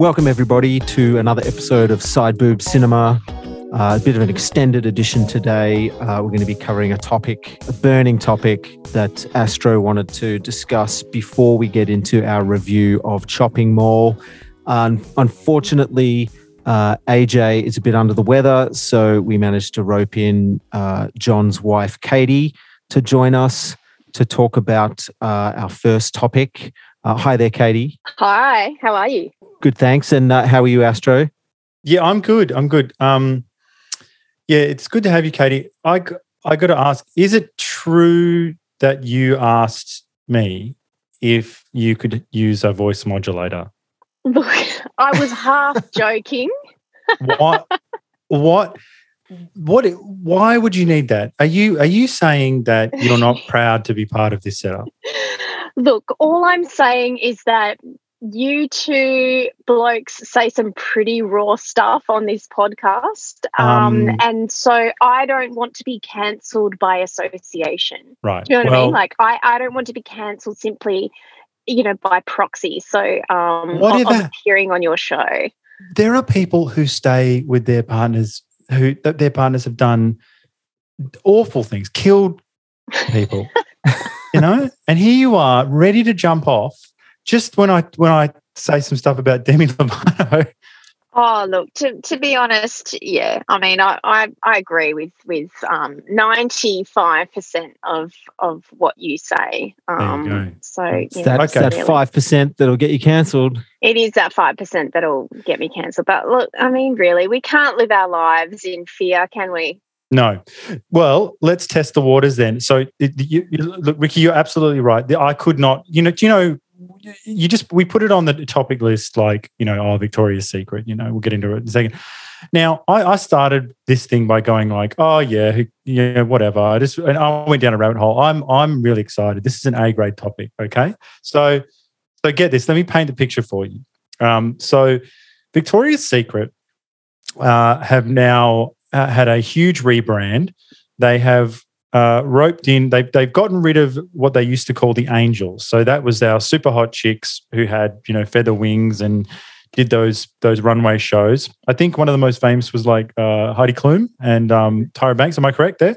Welcome, everybody, to another episode of Side Boob Cinema. Uh, a bit of an extended edition today. Uh, we're going to be covering a topic, a burning topic that Astro wanted to discuss before we get into our review of Chopping Mall. Um, unfortunately, uh, AJ is a bit under the weather, so we managed to rope in uh, Jon's wife, Katie, to join us to talk about uh, our first topic. Uh, hi there, Katie. Hi, how are you? Good, thanks. And uh, how are you, Astro? Yeah, I'm good. I'm good. Um, yeah, it's good to have you, Katie. I I got to ask: Is it true that you asked me if you could use a voice modulator? Look, I was half joking. what? What? What? Why would you need that? Are you are you saying that you're not proud to be part of this setup? Look, all I'm saying is that you two blokes say some pretty raw stuff on this podcast. Um, um, and so I don't want to be cancelled by association. Right. Do you know what well, I mean? Like, I, I don't want to be cancelled simply, you know, by proxy. So, um, whatever. Of appearing on your show. There are people who stay with their partners who that their partners have done awful things, killed people, you know, and here you are ready to jump off just when I when I say some stuff about Demi Lovato. Oh, look, to, to be honest, yeah. I mean, I, I, I agree with with um, 95% of of what you say. Um, you so it's you know, that, okay. that 5% that'll get you cancelled. It is that 5% that'll get me cancelled. But look, I mean, really, we can't live our lives in fear, can we? No. Well, let's test the waters then. So, you, you, look, Ricky, you're absolutely right. I could not, you know, do you know you just we put it on the topic list like you know oh victoria's secret you know we'll get into it in a second. Now I, I started this thing by going like oh yeah yeah whatever. I just and i went down a rabbit hole. I'm i'm really excited. This is an a grade topic okay? So so get this. Let me paint the picture for you. Um, so victoria's secret uh, have now uh, had a huge rebrand. They have uh, roped in. They've they've gotten rid of what they used to call the angels. So that was our super hot chicks who had you know feather wings and did those those runway shows. I think one of the most famous was like uh, Heidi Klum and um, Tyra Banks. Am I correct there?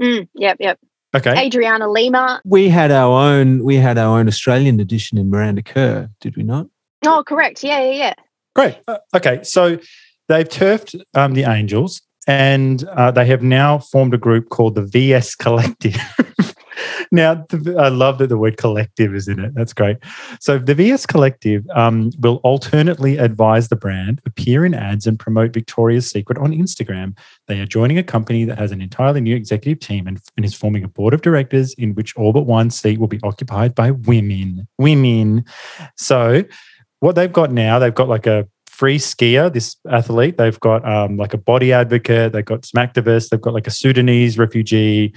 Mm, yep, yep. Okay. Adriana Lima. We had our own. We had our own Australian edition in Miranda Kerr, did we not? Oh, correct. Yeah, yeah, yeah. Great. Uh, okay, so they've turfed um, the Angels, and uh, they have now formed a group called the VS Collective. now, I love that the word collective is in it. That's great. So, the VS Collective um, will alternately advise the brand, appear in ads, and promote Victoria's Secret on Instagram. They are joining a company that has an entirely new executive team and, and is forming a board of directors in which all but one seat will be occupied by women. Women. So, what they've got now, they've got like a free skier, this athlete. They've got um, like a body advocate. They've got some activists. They've got like a Sudanese refugee.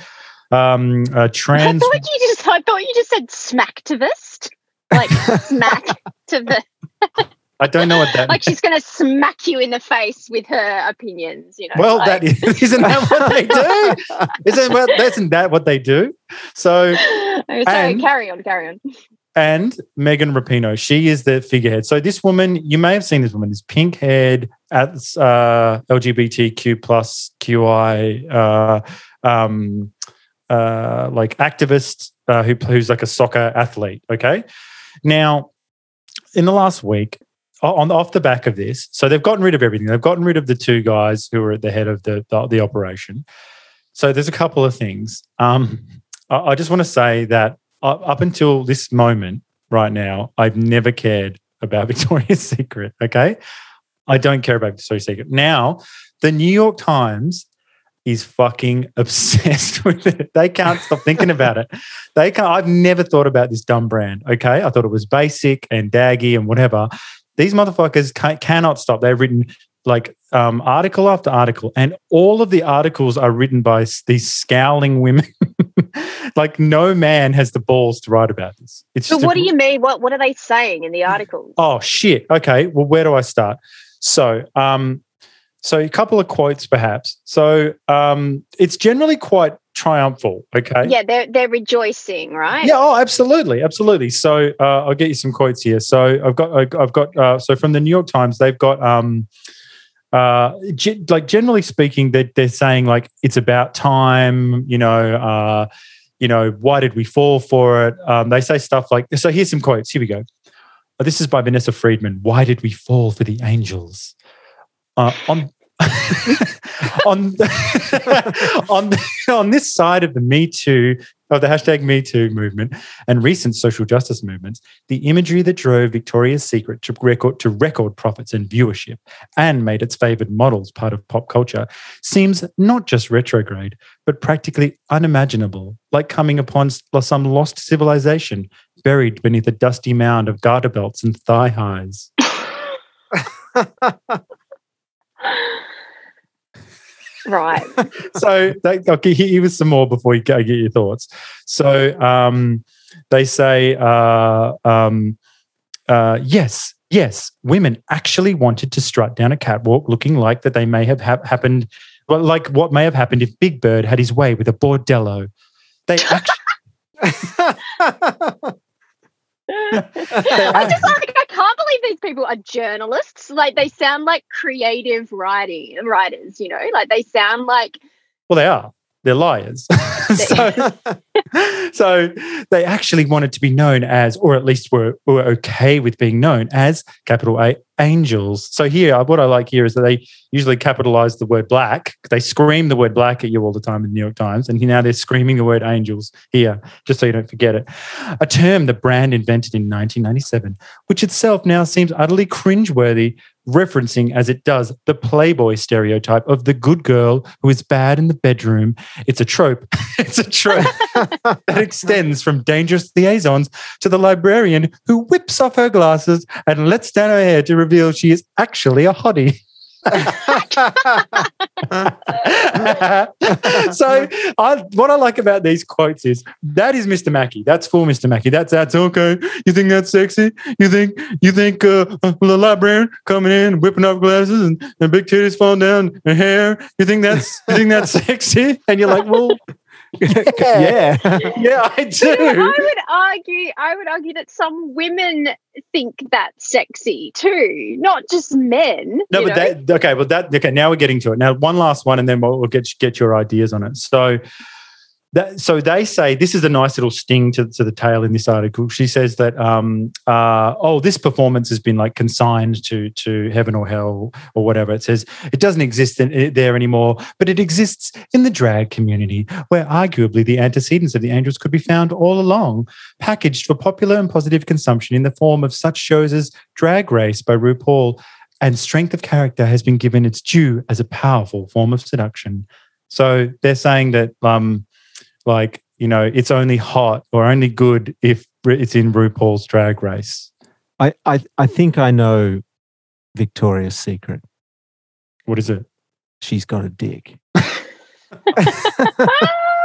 Um, a trans. I thought you just. I thought you just said smacktivist, like smacktivist. I don't know what that. like she's going to smack you in the face with her opinions. You know. Well, like. that is, isn't that what they do? isn't what isn't that what they do? So. Oh, sorry. And, carry on. Carry on and Megan Rapinoe. She is the figurehead. So this woman, you may have seen this woman, is pink haired, at uh, LGBTQ plus QI, uh, um, uh, like activist uh, who, who's like a soccer athlete. Okay, now in the last week. On off the back of this, so they've gotten rid of everything. They've gotten rid of the two guys who were at the head of the the, the operation. So there's a couple of things. Um, I, I just want to say that up until this moment right now, I've never cared about Victoria's Secret. Okay. I don't care about Victoria's Secret. Now, the New York Times is fucking obsessed with it. They can't stop thinking about it. They can't. I've never thought about this dumb brand. Okay. I thought it was basic and daggy and whatever. These motherfuckers cannot stop. They've written like um, article after article, and all of the articles are written by these scowling women like no man has the balls to write about this. It's so what a, do you mean? What what are they saying in the articles? Oh shit. Okay. Well, where do I start? So, um, so a couple of quotes perhaps. So, um, it's generally quite triumphal. Okay. Yeah, they're they're rejoicing, right? Yeah. Oh, absolutely, absolutely. So uh, I'll get you some quotes here. So I've got I've got uh, so from the New York Times, they've got um, uh, like generally speaking, they're, they're saying like it's about time. You know, uh, you know, why did we fall for it? Um, they say stuff like so. Here's some quotes. Here we go. This is by Vanessa Friedman. Why did we fall for the angels? Uh, on on on on this side of the Me Too of the hashtag Me Too movement and recent social justice movements, the imagery that drove Victoria's Secret to record to record profits and viewership and made its favored models part of pop culture seems not just retrograde, but practically unimaginable, like coming upon some lost civilization buried beneath a dusty mound of garter belts and thigh highs. Right. so they, okay, here was some more before you get, get your thoughts. So um, they say, uh, um, uh, yes, yes, women actually wanted to strut down a catwalk looking like that they may have ha- happened, well, like what may have happened if Big Bird had his way with a bordello. They actually. I just like I can't believe these people are journalists. Like they sound like creative writing writers, you know, like they sound like Well they are. They're liars. so, so they actually wanted to be known as, or at least were, were okay with being known as capital A angels. So here, uh, what I like here is that they usually capitalize the word black. They scream the word black at you all the time in the New York Times, and now they're screaming the word angels here, just so you don't forget it. A term the brand invented in 1997, which itself now seems utterly cringeworthy, referencing as it does the playboy stereotype of the good girl who is bad in the bedroom. It's a trope. it's a trope that extends from dangerous liaisons to the librarian who whips off her glasses and lets down her hair to reveal she is actually a hottie. So I, what I like about these quotes is that is Mr. Mackey. That's for Mr. Mackey. That's that's okay. You think that's sexy? You think you think uh, librarian coming in whipping up glasses and, and big titties falling down and hair? You think that's you think that's sexy? And you're like, well, yeah. yeah, I do. I would argue I would argue that some women think that's sexy too, not just men. No, but know? that okay, well that okay, now we're getting to it. Now one last one and then we'll, we'll get get your ideas on it. So that, so they say this is a nice little sting to, to the tale in this article. She says that um, uh, oh, this performance has been like consigned to to heaven or hell or whatever. It says it doesn't exist in, there anymore, but it exists in the drag community, where arguably the antecedents of the angels could be found all along, packaged for popular and positive consumption in the form of such shows as Drag Race by RuPaul, and strength of character has been given its due as a powerful form of seduction. So they're saying that um, like you know it's only hot or only good if it's in RuPaul's Drag Race. I I, I think I know Victoria's secret. What is it? She's got a dick.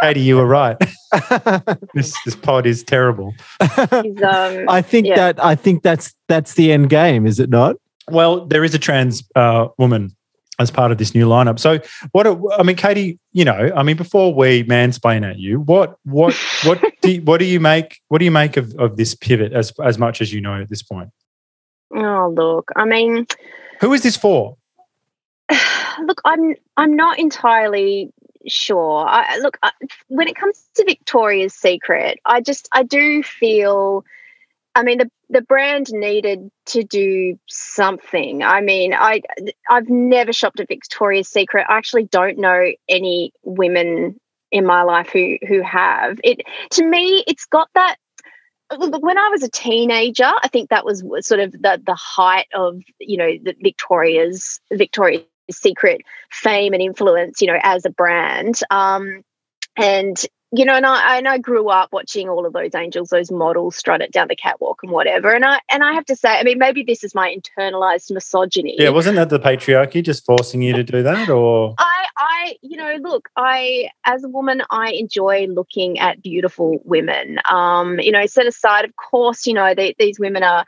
Katie, you were right. this this pod is terrible. Um, I think yeah. that I think that's that's the end game, is it not? Well, there is a trans uh, woman as part of this new lineup. So, what I mean, Katie, you know, I mean, before we mansplain at you, what what what do you, what do you make what do you make of, of this pivot as as much as you know at this point? Oh, look, I mean, who is this for? Look, I'm I'm not entirely sure. I, look, I, when it comes to Victoria's Secret, I just I do feel I mean, the the brand needed to do something. I mean, I I've never shopped at Victoria's Secret. I actually don't know any women in my life who who have. It to me, it's got that when I was a teenager, I think that was sort of the the height of you know the Victoria's Victoria's Secret fame and influence, you know, as a brand. Um, and you know, and I and I grew up watching all of those angels, those models strut it down the catwalk and whatever. And I and I have to say, I mean, maybe this is my internalized misogyny. Yeah, wasn't that the patriarchy just forcing you to do that, or I, I, you know, look, I as a woman, I enjoy looking at beautiful women. Um, you know, set aside, of course, you know, they, these women are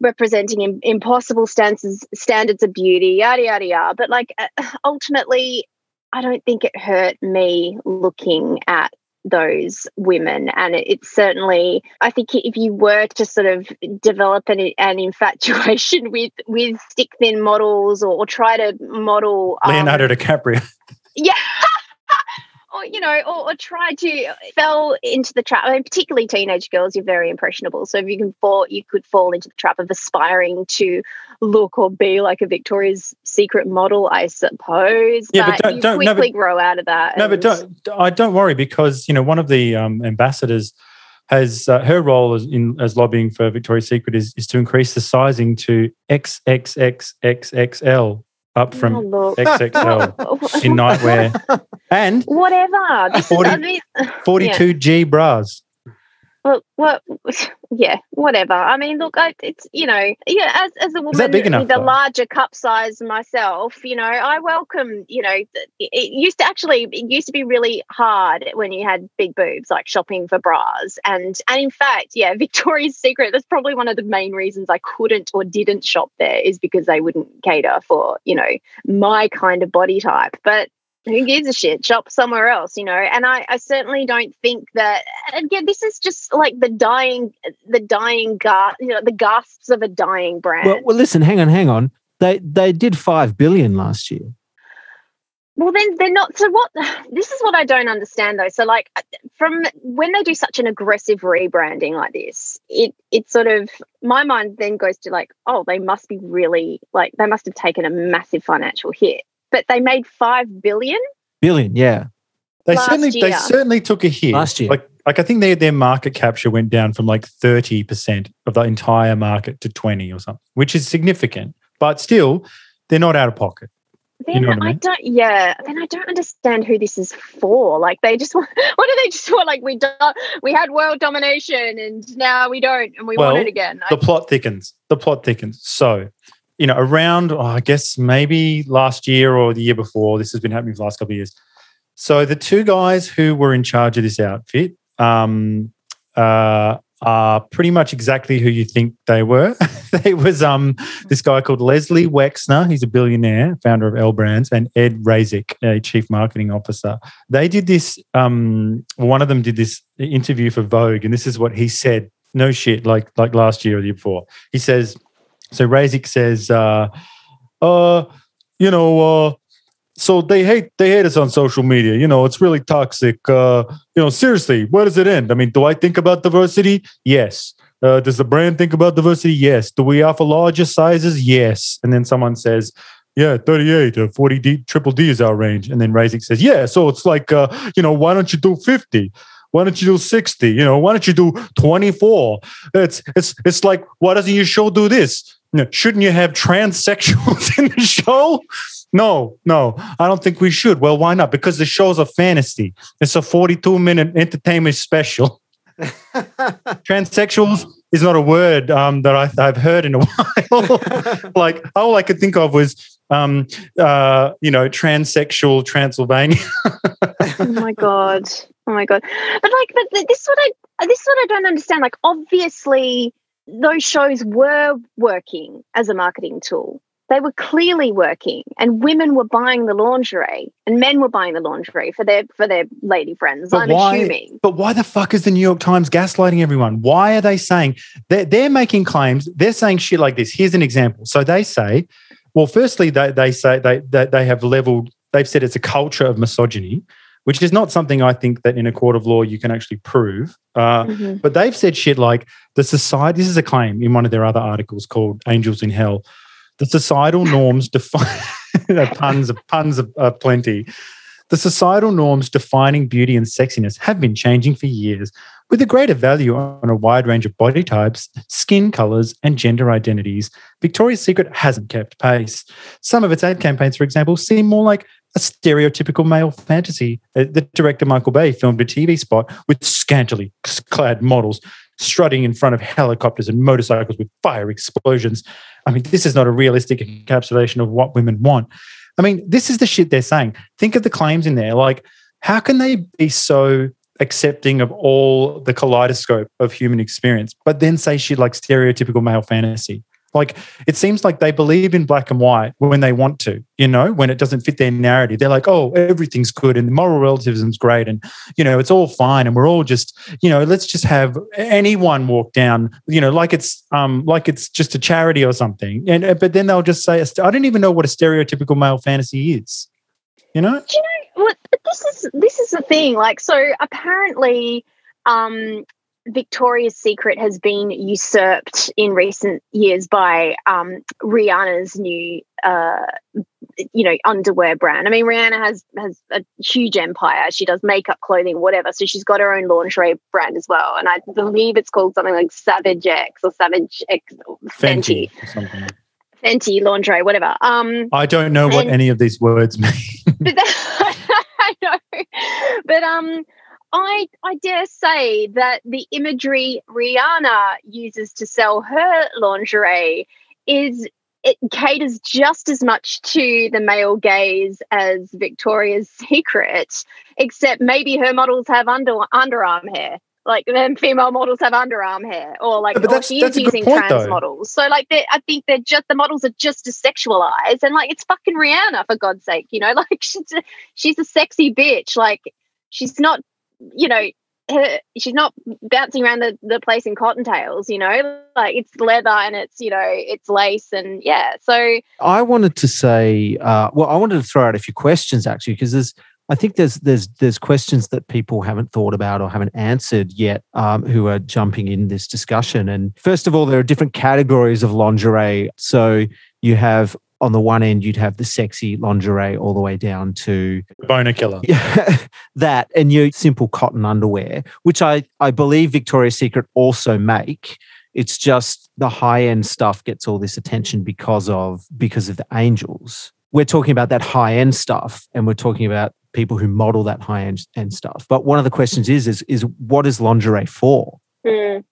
representing impossible standards standards of beauty, yada yada yada. But like, uh, ultimately, I don't think it hurt me looking at those women. And it, it's certainly i think if you were to sort of develop an, an infatuation with with stick thin models or, or try to model leonardo um, dicaprio. Yeah or you know, or, or try to fell into the trap. I mean, particularly teenage girls, you're very impressionable. So if you can fall, you could fall into the trap of aspiring to look or be like a Victoria's Secret model, I suppose. Yeah, but, but don't, you don't, quickly no, but, grow out of that. No, but don't, I don't worry because you know one of the um, ambassadors has uh, her role as in as lobbying for Victoria's Secret is is to increase the sizing to XXXXXL up from oh, XXL in nightwear and whatever. 40, I mean, 42G bras. Well, well, yeah, whatever. I mean, look, I, it's you know, yeah, as as a woman with a larger cup size myself, you know, I welcome. You know, it used to actually it used to be really hard when you had big boobs, like shopping for bras, and and in fact, yeah, Victoria's Secret. That's probably one of the main reasons I couldn't or didn't shop there is because they wouldn't cater for you know my kind of body type. But who gives a shit? Shop somewhere else, you know. And I, I certainly don't think that. Again, this is just like the dying, the dying gasp, you know, the gasps of a dying brand. Well, well, listen, hang on, hang on. They they did five billion last year. Well, then they're not. So what? This is what I don't understand though. So like, from when they do such an aggressive rebranding like this, it it sort of my mind then goes to like, oh, they must be really like they must have taken a massive financial hit but they made five billion. Billion, yeah. They certainly year. they certainly took a hit last year. Like like I think their their market capture went down from like thirty percent of the entire market to twenty or something, which is significant. But still, they're not out of pocket. Then you know I, mean? I, don't. Yeah. Then I don't understand who this is for. Like they just want. What do they just want? Like we don't. we had world domination and now we don't, and we well, want it again. The plot thickens. The plot thickens. So you know, around, oh, I guess maybe last year or the year before, this has been happening for the last couple of years. So the two guys who were in charge of this outfit um, uh, are pretty much exactly who you think they were. they was um, this guy called Leslie Wexner. He's a billionaire, founder of L Brands, and Ed Razek, a chief marketing officer. They did this. Um, one of them did this interview for Vogue, and this is what he said. No shit, like like last year or the year before. He says so Razek says, uh, uh, you know, uh, so they hate they hate us on social media. You know, it's really toxic. Uh, you know, seriously, where does it end? I mean, do I think about diversity? Yes. Uh, does the brand think about diversity? Yes. Do we offer larger sizes? Yes. And then someone says, yeah, 38 or 40 D, triple D is our range. And then Razek says, yeah, so it's like, uh, you know, why don't you do 50? Why don't you do 60? You know, why don't you do 24? It's, it's, it's like, why doesn't your show do this? shouldn't you have transsexuals in the show? No, no, I don't think we should. Well, why not? Because the show's a fantasy. It's a 42 minute entertainment special. Transsexuals is not a word um, that I, have heard in a while. like all I could think of was, um, uh, you know, transsexual Transylvania. oh my god! Oh my god! But like, but this is what I this is what I don't understand. Like, obviously, those shows were working as a marketing tool. They were clearly working, and women were buying the lingerie, and men were buying the lingerie for their for their lady friends. But I'm why, assuming. But why the fuck is the New York Times gaslighting everyone? Why are they saying they're, they're making claims? They're saying shit like this. Here's an example. So they say, well, firstly, they they say they they, they have leveled. They've said it's a culture of misogyny which is not something I think that in a court of law you can actually prove. Uh, mm-hmm. But they've said shit like the society, this is a claim in one of their other articles called Angels in Hell. The societal norms define, puns, puns of plenty. The societal norms defining beauty and sexiness have been changing for years, with a greater value on a wide range of body types, skin colors, and gender identities. Victoria's Secret hasn't kept pace. Some of its ad campaigns, for example, seem more like a stereotypical male fantasy. The director Michael Bay filmed a TV spot with scantily clad models strutting in front of helicopters and motorcycles with fire explosions. I mean, this is not a realistic encapsulation of what women want. I mean, this is the shit they're saying. Think of the claims in there. Like, how can they be so accepting of all the kaleidoscope of human experience, but then say shit like stereotypical male fantasy? Like it seems like they believe in black and white when they want to, you know, when it doesn't fit their narrative. They're like, oh, everything's good and moral relativism's great and, you know, it's all fine. And we're all just, you know, let's just have anyone walk down, you know, like it's, um, like it's just a charity or something. And, uh, but then they'll just say, I don't even know what a stereotypical male fantasy is, you know? Do you what? This is, this is the thing. Like, so apparently, um, Victoria's Secret has been usurped in recent years by um, Rihanna's new, uh, you know, underwear brand. I mean, Rihanna has has a huge empire. She does makeup, clothing, whatever. So she's got her own lingerie brand as well, and I believe it's called something like Savage X or Savage X Fenty. Fenty. Fenty lingerie, whatever. Um, I don't know what any of these words mean. but I know, but um, I I dare say that the imagery Rihanna uses to sell her lingerie is it caters just as much to the male gaze as Victoria's Secret, except maybe her models have under underarm hair. Like then female models have underarm hair, or like but or she is using point, trans though. models. So like I think they're just the models are just as sexualized, and like it's fucking Rihanna for God's sake, you know, like she's a, she's a sexy bitch. Like she's not you know, her, she's not bouncing around the, the place in cottontails, you know, like it's leather and it's, you know, it's lace and yeah. So I wanted to say, uh, well, I wanted to throw out a few questions actually, because there's, I think there's there's there's questions that people haven't thought about or haven't answered yet, um, who are jumping in this discussion. And first of all, there are different categories of lingerie. So you have on the one end, you'd have the sexy lingerie all the way down to boner killer. Yeah, that and your simple cotton underwear, which I, I believe Victoria's Secret also make. It's just the high end stuff gets all this attention because of because of the angels. We're talking about that high end stuff, and we're talking about people who model that high end, end stuff. But one of the questions is is is what is lingerie for? Mm.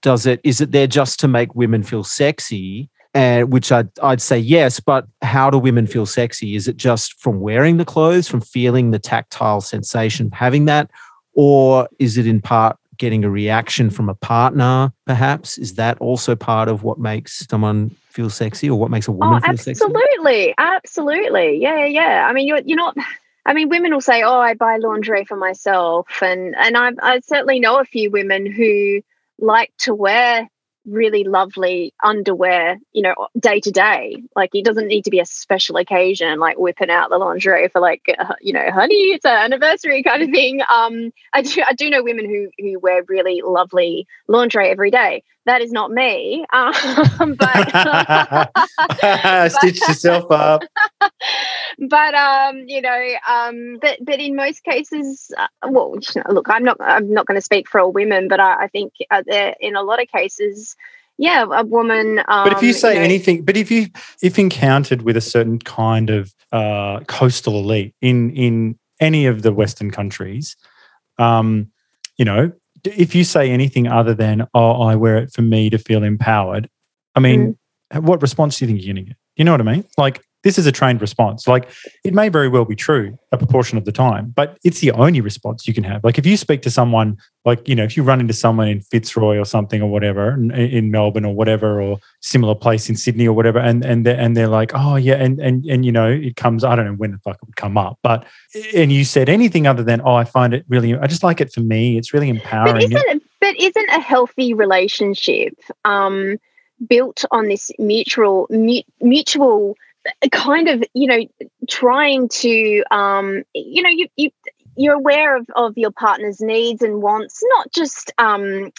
Does it is it there just to make women feel sexy? and which I'd, I'd say yes, but how do women feel sexy? Is it just from wearing the clothes, from feeling the tactile sensation of having that? Or is it in part getting a reaction from a partner, perhaps? Is that also part of what makes someone feel sexy or what makes a woman oh, feel absolutely. sexy? Absolutely. Absolutely. Yeah, yeah. I mean, you're, you're not. I mean, women will say, "Oh, I buy lingerie for myself," and and I, I certainly know a few women who like to wear really lovely underwear, you know, day to day. Like it doesn't need to be a special occasion, like whipping out the lingerie for like, uh, you know, honey, it's an anniversary kind of thing. Um, I do, I do know women who who wear really lovely lingerie every day. That is not me. Um, but stitched yourself up. but um, you know, um, but but in most cases, uh, well, look, I'm not I'm not going to speak for all women, but I, I think uh, in a lot of cases, yeah, a woman. Um, but if you say you know, anything, but if you if encountered with a certain kind of uh, coastal elite in in any of the Western countries, um, you know, if you say anything other than "oh, I wear it for me to feel empowered," I mean, mm. what response do you think you're going to get? You know what I mean? Like this is a trained response. Like it may very well be true a proportion of the time, but it's the only response you can have. Like if you speak to someone, like, you know, if you run into someone in Fitzroy or something or whatever in, in Melbourne or whatever, or similar place in Sydney or whatever, and and they're, and they're like, oh yeah, and and and you know, it comes. I don't know when the fuck it would come up, but and you said anything other than, oh, I find it really. I just like it for me. It's really empowering. But isn't but isn't a healthy relationship um, built on this mutual mutual kind of you know trying to um you know you you you're aware of of your partner's needs and wants not just um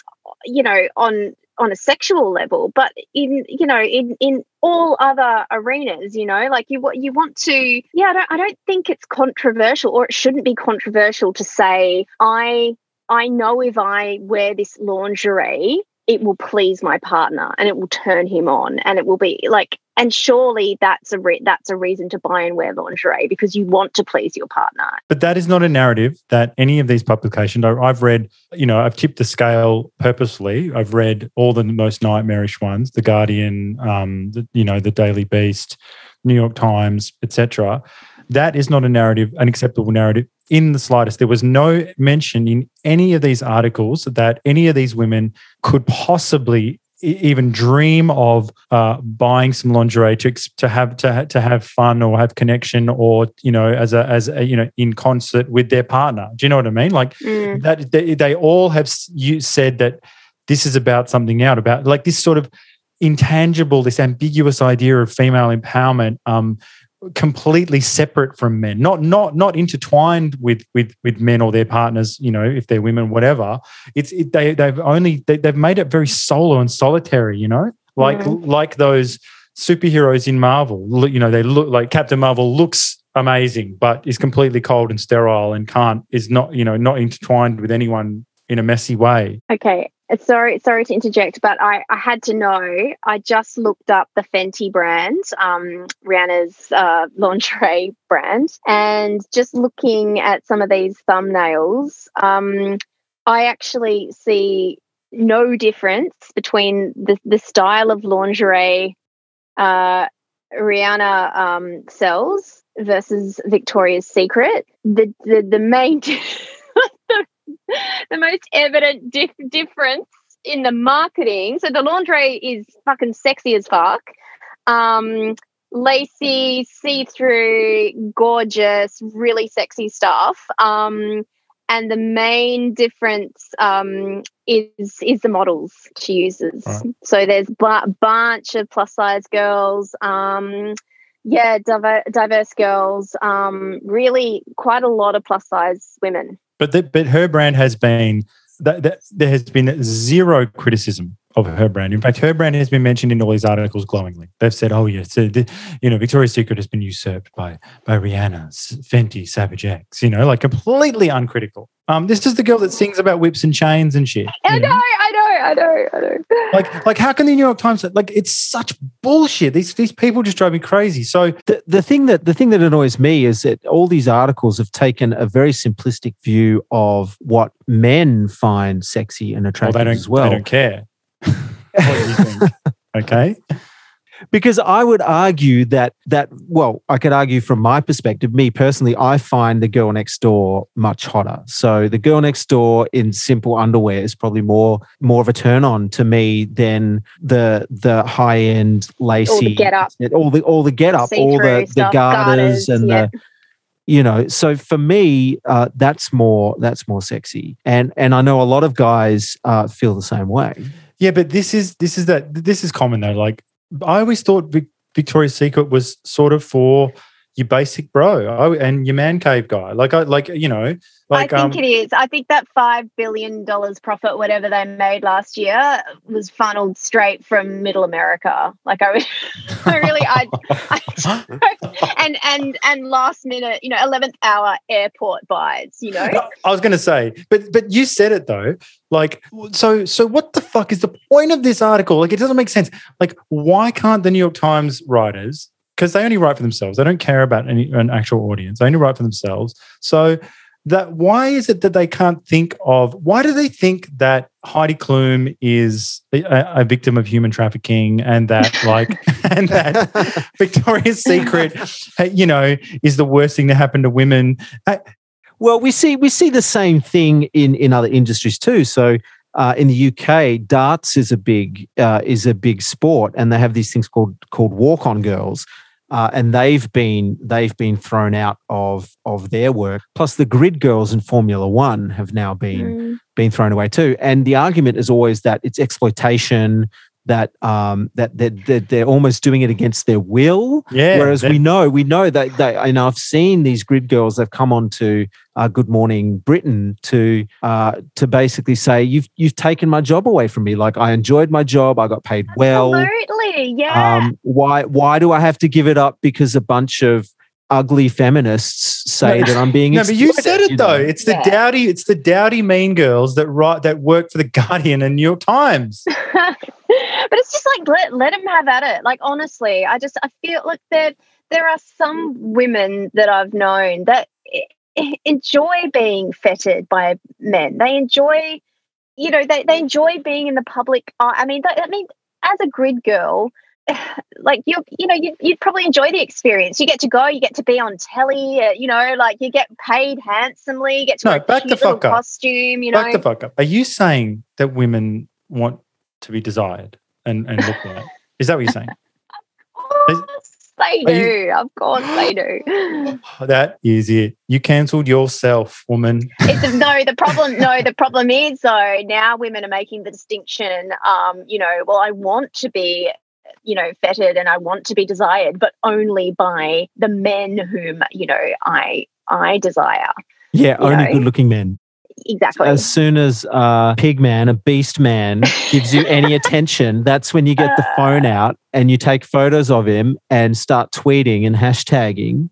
you know on on a sexual level but in you know in in all other arenas you know like you what you want to yeah I don't I don't think it's controversial or it shouldn't be controversial to say I I know if I wear this lingerie it will please my partner and it will turn him on and it will be like and surely that's a re- that's a reason to buy and wear lingerie because you want to please your partner. But that is not a narrative that any of these publications i've read you know i've tipped the scale purposely. I've read all the most nightmarish ones the guardian um, the, you know the daily beast new york times etc that is not a narrative an acceptable narrative in the slightest. There was no mention in any of these articles that any of these women could possibly even dream of uh, buying some lingerie to to have to to have fun or have connection or you know as a as a, you know in concert with their partner. Do you know what I mean? Like mm. that they, they all have you said that this is about something out about like this sort of intangible, this ambiguous idea of female empowerment. Um, completely separate from men not not not intertwined with with with men or their partners you know if they're women whatever. It's it, they they've only they, have made it very solo and solitary you know? Like mm. like those superheroes in marvel you know they look like captain marvel looks amazing but is completely cold and sterile and can't is not you know not intertwined with anyone in a messy way. Okay Sorry, sorry to interject, but I, I had to know. I just looked up the Fenty brand, um, Rihanna's uh, lingerie brand, and just looking at some of these thumbnails, um, I actually see no difference between the, the style of lingerie uh, Rihanna um, sells versus Victoria's Secret. The the, the main the most evident dif- difference in the marketing. So the lingerie is fucking sexy as fuck. Um, lacy, see through, gorgeous, really sexy stuff. Um, and the main difference um, is is the models she uses. Right. So there's a bunch of plus size girls. Um, yeah, diver- diverse girls. Um, really, quite a lot of plus size women. But the, but her brand has been that, that there has been zero criticism of her brand. In fact, her brand has been mentioned in all these articles glowingly. They've said, "Oh yes, so the, you know, Victoria's Secret has been usurped by by Rihanna, Fenty, Savage X." You know, like completely uncritical. Um, this is the girl that sings about whips and chains and shit. I know, I I know, I don't know. Like, like how can the New York Times like it's such bullshit? These these people just drive me crazy. So the, the thing that the thing that annoys me is that all these articles have taken a very simplistic view of what men find sexy and attractive well, as well. They don't care. what do you think? okay because I would argue that that well, I could argue from my perspective, me personally, I find the girl next door much hotter. So the girl next door in simple underwear is probably more more of a turn on to me than the the high end lacy all the get up, all the all the get up, all the the garters, and the you know so for me uh, that's more that's more sexy. And and i know a lot of guys uh, feel the same way. Yeah but this is this is that this is common though like I always thought Victoria's Secret was sort of for your basic bro and your man cave guy. Like I like you know. Like, I think um, it is. I think that five billion dollars profit, whatever they made last year, was funneled straight from Middle America. Like I, I really, I, I, and and and last minute, you know, eleventh hour airport buys. You know, I was going to say, but but you said it though. Like so so, what the fuck is the point of this article? Like it doesn't make sense. Like why can't the New York Times writers because they only write for themselves. They don't care about any an actual audience. They only write for themselves. So that why is it that they can't think of why do they think that Heidi Klum is a, a victim of human trafficking and that like and that Victoria's Secret you know is the worst thing to happen to women? Well we see we see the same thing in in other industries too. So uh, in the UK, darts is a big uh, is a big sport, and they have these things called called walk on girls, uh, and they've been they've been thrown out of of their work. Plus, the grid girls in Formula One have now been mm. been thrown away too. And the argument is always that it's exploitation. That um that that, that they're almost doing it against their will. Yeah. Whereas we know we know that they and I've seen these grid girls. They've come on to uh, Good Morning Britain to uh, to basically say you've you've taken my job away from me. Like I enjoyed my job, I got paid well. Absolutely, yeah. Um, why why do I have to give it up because a bunch of ugly feminists say no, that I'm being no, but you said it though. Know? It's the yeah. dowdy, it's the dowdy mean girls that write that work for the Guardian and New York Times. but it's just like let let them have at it. Like honestly, I just I feel like that there are some women that I've known that enjoy being fettered by men. They enjoy, you know, they, they enjoy being in the public eye. I mean, that, I mean, as a grid girl, like you, you know, you, you'd probably enjoy the experience. You get to go, you get to be on telly, uh, you know, like you get paid handsomely. You get to no, back the fuck up. costume. You know, back the fuck up. Are you saying that women want to be desired? and, and look like. Is that what you're saying? They do. You, of course they do. That is it. You cancelled yourself, woman. It's, no, the problem. No, the problem is though. Now women are making the distinction. Um, you know, well, I want to be, you know, feted and I want to be desired, but only by the men whom you know I I desire. Yeah, only good-looking men exactly. As soon as a pig man, a beast man, gives you any attention, that's when you get the phone uh. out and you take photos of him and start tweeting and hashtagging.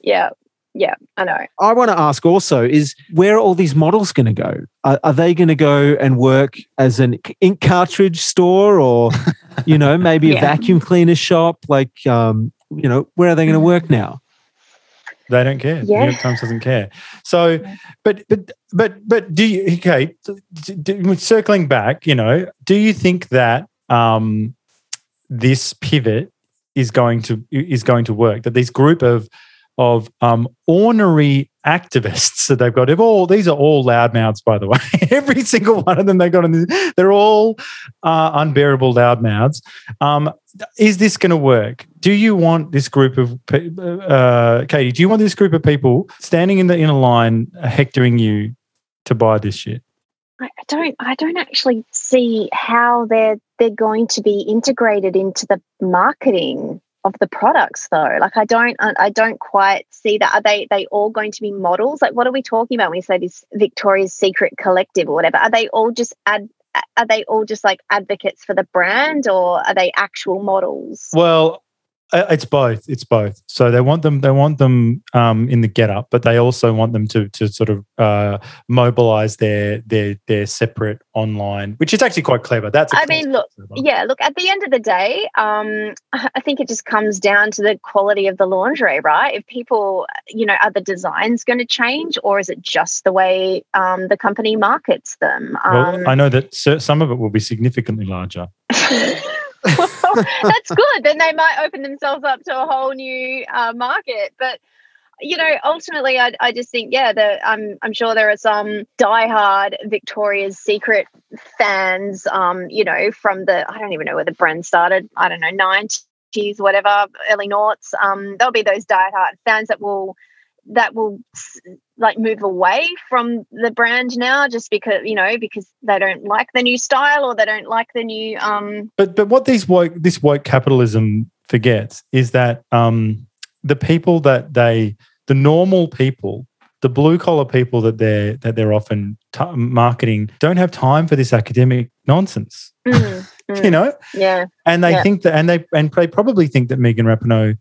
Yeah. Yeah, I know. I want to ask also is where are all these models going to go? Are, are they going to go and work as an ink cartridge store or, you know, maybe yeah. a vacuum cleaner shop? Like, um, you know, where are they going to work now? They don't care. Yeah. New York Times doesn't care. So, but but but but do you? Okay, do, circling back, you know, do you think that um, this pivot is going to is going to work? That this group of of um, ornery activists that they've got. They've all these are all loudmouths, by the way. Every single one of them they got in this, they're all uh, unbearable loudmouths. Um, is this going to work? Do you want this group of uh, Katie? Do you want this group of people standing in the inner line hectoring you to buy this shit? I don't. I don't actually see how they're they're going to be integrated into the marketing of the products though. Like i don't i don't quite see that. Are they they all going to be models? Like what are we talking about when we say this victoria's secret collective or whatever? Are they all just ad are they all just like advocates for the brand or are they actual models? Well it's both. It's both. So they want them. They want them um, in the get up, but they also want them to to sort of uh, mobilize their their their separate online, which is actually quite clever. That's. I mean, look, yeah, look. At the end of the day, um, I think it just comes down to the quality of the lingerie, right? If people, you know, are the designs going to change, or is it just the way um, the company markets them? well, I know that some of it will be significantly larger. that's good. Then they might open themselves up to a whole new uh, market. But you know, ultimately, I, I just think, yeah, the, I'm I'm sure there are some diehard Victoria's Secret fans, um, you know, from the I don't even know where the brand started. I don't know, nineties, whatever, early noughts. Um, there'll be those diehard fans that will that will like move away from the brand now just because you know because they don't like the new style or they don't like the new um but but what these woke this woke capitalism forgets is that um the people that they the normal people the blue collar people that they're that they're often t- marketing don't have time for this academic nonsense. Mm, mm, you know? Yeah. And they yeah. think that and they and they probably think that megan rapinoe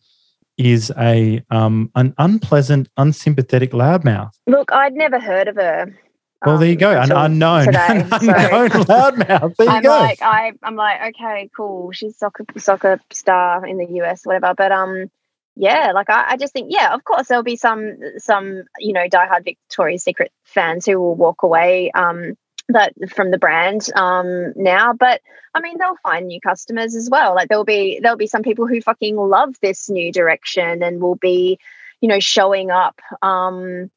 is a um, an unpleasant, unsympathetic loudmouth. Look, I'd never heard of her. Well, um, there you go. An unknown, today, an unknown so loudmouth. There you I'm go. Like, I, I'm like, okay, cool. She's soccer soccer star in the US, whatever. But um, yeah, like I, I just think, yeah, of course there'll be some some you know diehard Victoria's Secret fans who will walk away um that from the brand um, now. But I mean, they'll find new customers as well. Like there'll be there'll be some people who fucking love this new direction and will be, you know, showing up. Um,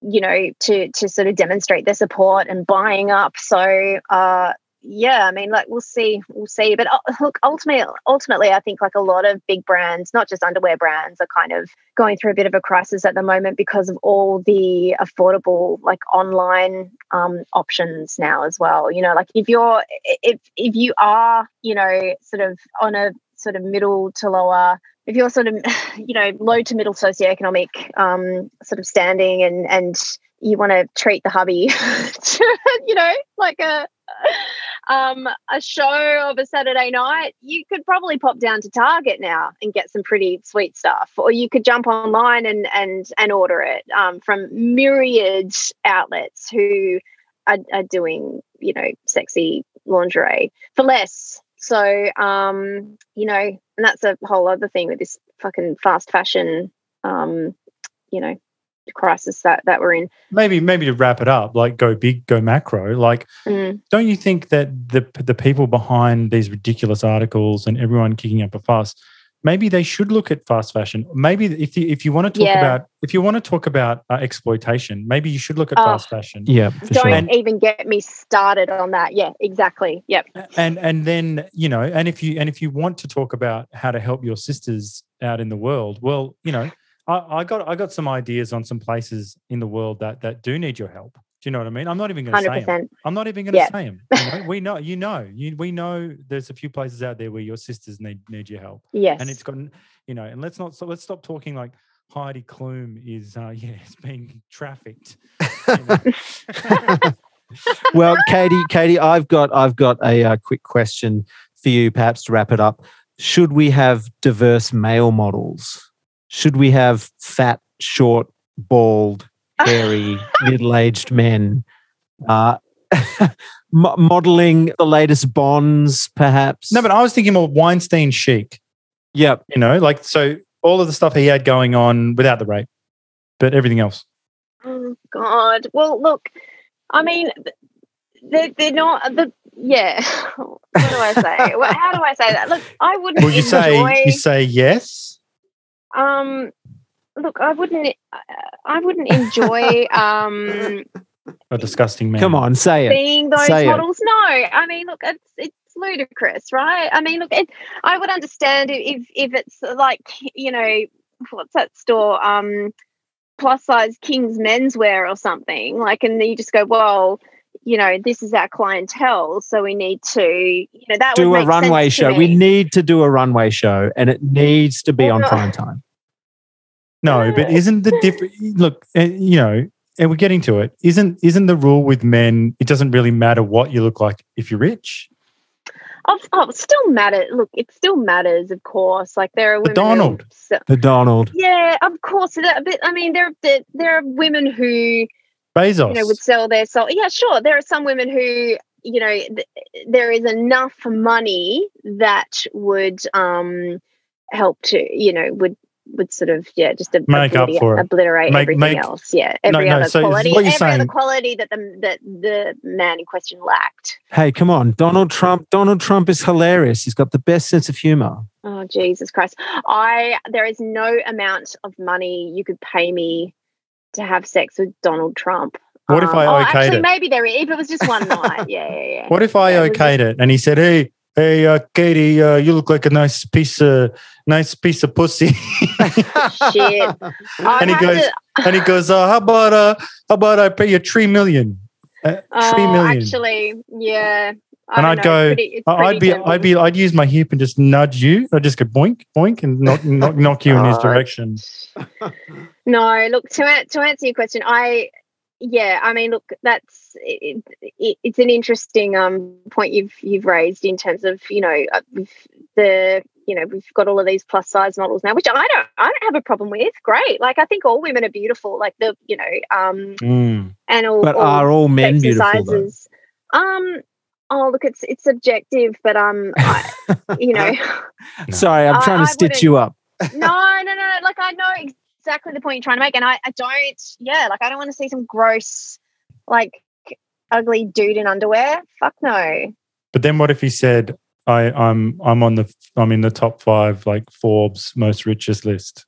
you know, to to sort of demonstrate their support and buying up. So uh, yeah, I mean, like we'll see, we'll see. But uh, look, ultimately, ultimately, I think like a lot of big brands, not just underwear brands, are kind of going through a bit of a crisis at the moment because of all the affordable like online um, options now as well. You know, like if you're if if you are, you know, sort of on a sort of middle to lower if you're sort of you know low to middle socioeconomic um, sort of standing and and you want to treat the hubby to, you know like a um, a show of a Saturday night, you could probably pop down to Target now and get some pretty sweet stuff, or you could jump online and and and order it um, from myriad outlets who are, are doing you know sexy lingerie for less. So um, you know, and that's a whole other thing with this fucking fast fashion um, you know crisis that that we're in. Maybe maybe to wrap it up, like go big, go macro. Like, mm. don't you think that the the people behind these ridiculous articles and everyone kicking up a fuss maybe they should look at fast fashion. Maybe if you, if you want to talk Yeah. about if you want to talk about uh, exploitation, maybe you should look at Oh. fast fashion. Yeah, for Don't sure. And- even get me started on that. Yeah, exactly. Yep. and and then you know and if you and if you want to talk about how to help your sisters out in the world well you know i, I got i got some ideas on some places in the world that that do need your help do you know what i mean i'm not even going to say them i'm not even going to Yeah. say them you know, we know you know you, we know there's a few places out there where your sisters need need your help Yes. and it's gotten you know and let's not so let's stop talking like heidi klum is uh yeah it's being trafficked you know. well, Katie, Katie, I've got I've got a uh, quick question for you, perhaps to wrap it up. Should we have diverse male models? Should we have fat, short, bald, hairy, middle-aged men? Uh, mo- modeling the latest Bonds, perhaps. no but i was thinking more weinstein chic yep. you know, like so all of the stuff he had going on without the rape, but everything else. Oh God. Well, look. I mean, they're, they're not. The, yeah. What do I say? Well, How do I say that? Look, I wouldn't Well, you enjoy. say you say yes. Um, look, I wouldn't. I wouldn't enjoy um A disgusting man. Come on, say it. being those Say it. No, I mean, look, it's it's ludicrous, right? I mean, look, it, I would understand if if it's like you know what's that store, um, plus size King's menswear or something, like, and you just go, well. You know, this is our clientele, so we need to, you know, that Do would a runway sense show. We need to do a runway show, and it needs to be on Well, prime time. No, but isn't the different? Look, uh, you know, and we're getting to it. Isn't isn't the rule with men? It doesn't really matter what you look like if you're rich. Oh, oh, still matter. Look, it still matters, of course. Like there are women. who- Donald. so- The Donald. yeah, of course. But I mean, there there, there are women who Bezos. you know would sell their soul. Yeah, sure. There are some women who you know th- there is enough money that would um help to you know would would sort of yeah just ob- Make up obliterate, for it. obliterate Make- everything make- else. Yeah, every no, other so quality, what you're every other quality that the that the man in question lacked. Hey, come on, Donald Trump. Donald Trump is hilarious. He's got the best sense of humor. Oh Jesus Christ! I there is no amount of money you could pay me to have sex with Donald Trump. What if I oh, okayed actually, it? maybe there is. If it was just one night, yeah, yeah, yeah. What if I Yeah, okayed it and he said, "Hey, hey, uh, Katie, uh, you look like a nice piece of nice piece of pussy," Shit. And he goes, to- and he goes, uh, "How about uh, how about I pay you three million? Uh, three oh, million. Actually, yeah. I And I'd know, go, pretty- I- I'd be, tempting. I'd be, I'd use my hip and just nudge you. I'd just go boink, boink, and knock, knock, knock you in his direction. No, look to to answer your question, I yeah, I mean, look, that's it, it, it's an interesting um point you've you've raised in terms of you know uh, the you know we've got all of these plus size models now, which I don't I don't have a problem with. Great, like I think all women are beautiful, like the you know um Mm. and all But all are all men beautiful? Sizes. Um. Oh, look, it's it's subjective, but um, I, you know, No. Sorry, I'm I- trying to stitch you up. no, no, no, no. Like I know exactly the point you're trying to make, and I, I don't. Yeah, like I don't want to see some gross, like ugly dude in underwear. Fuck no. But then, what if he said, "I, I'm, I'm on the, I'm in the top five, like Forbes most richest list."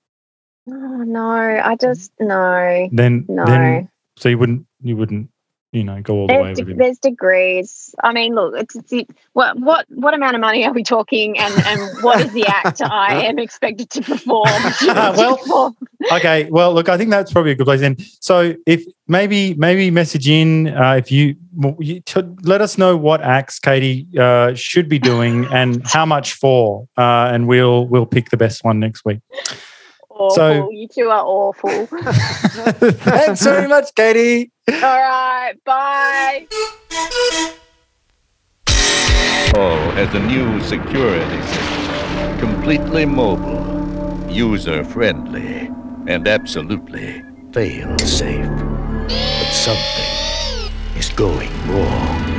Oh no, I just no, Then, no. then, so you wouldn't, you wouldn't, you know, go all the way There's, with de- there's degrees. I mean, look, it's, it's it, what what what amount of money are we talking, and and what is the act I am expected to perform? Well, Okay, well, look, I think that's probably a good place. Then, so if maybe maybe message in uh, if you, you to let us know what acts Katie uh, should be doing and how much for, uh, and we'll we'll pick the best one next week. Awful. so- you two are awful. Thanks very much, Katie. All right, bye. Oh has a new security system. Completely mobile, user friendly, and absolutely fail safe. But something is going wrong.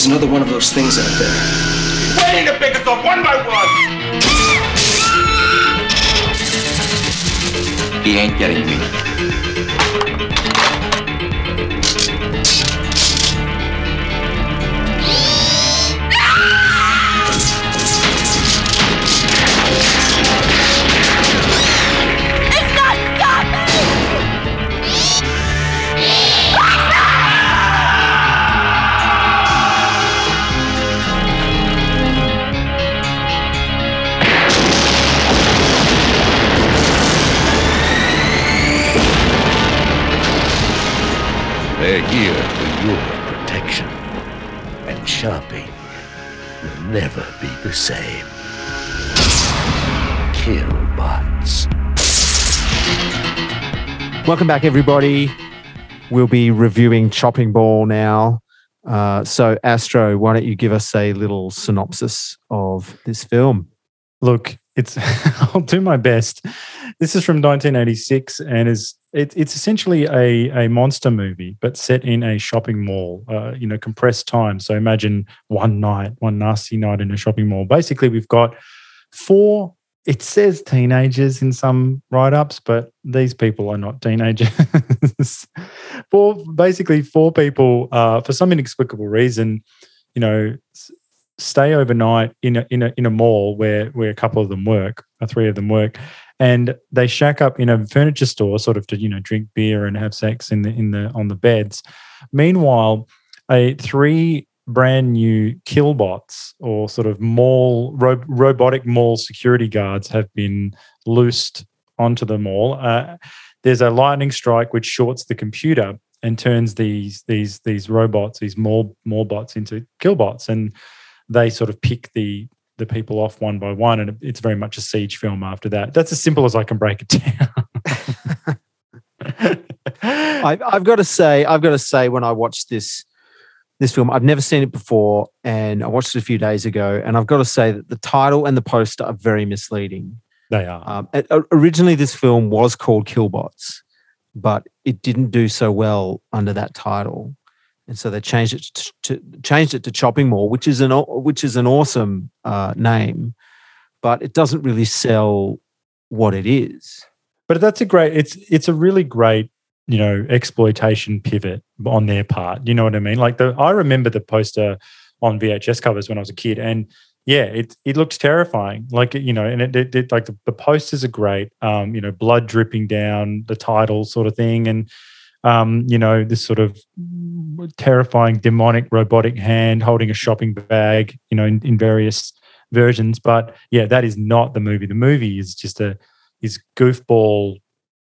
There's another one of those things out there. Waiting to pick us off one by one! He ain't getting me. They're here for your protection. And shopping will never be the same. Kill bots. Welcome back, everybody. We'll be reviewing Chopping Mall now. Uh, so, Astro, why don't you give us a little synopsis of this film? Look, it's I'll do my best. This is from 1986 and is it, it's essentially a, a monster movie, but set in a shopping mall, uh, you know, compressed time. So imagine one night, one nasty night in a shopping mall. Basically, we've got four, it says teenagers in some write ups, but these people are not teenagers. four, basically, four people, uh, for some inexplicable reason, you know, stay overnight in a, in a, in a mall where, where a couple of them work, or three of them work and they shack up in a furniture store sort of to you know drink beer and have sex in the in the on the beds. Meanwhile a three brand new killbots or sort of mall ro- robotic mall security guards have been loosed onto the mall uh, there's a lightning strike which shorts the computer and turns these these these robots these mall mall bots into killbots and they sort of pick the the people off one by one, and it's very much a siege film after that. That's as simple as I can break it down. I've, I've got to say, I've got to say, when I watched this this film, I've never seen it before, and I watched it a few days ago, and I've got to say that the title and the poster are very misleading. They are. Um, it, originally, this film was called Killbots, but it didn't do so well under that title and so they changed it to, to changed it to Chopping Mall, which is an which is an awesome uh, name, but it doesn't really sell what it is. But that's a great. It's it's a really great you know exploitation pivot on their part. You know what I mean? Like the I remember the poster on VHS covers when I was a kid, and yeah, it it looked terrifying. Like you know, and it, it, it like the, the posters are great. Um, you know, blood dripping down the title sort of thing, and um, you know, this sort of terrifying demonic robotic hand holding a shopping bag, you know, in, in various versions. But yeah, that is not the movie. The movie is just a is goofball.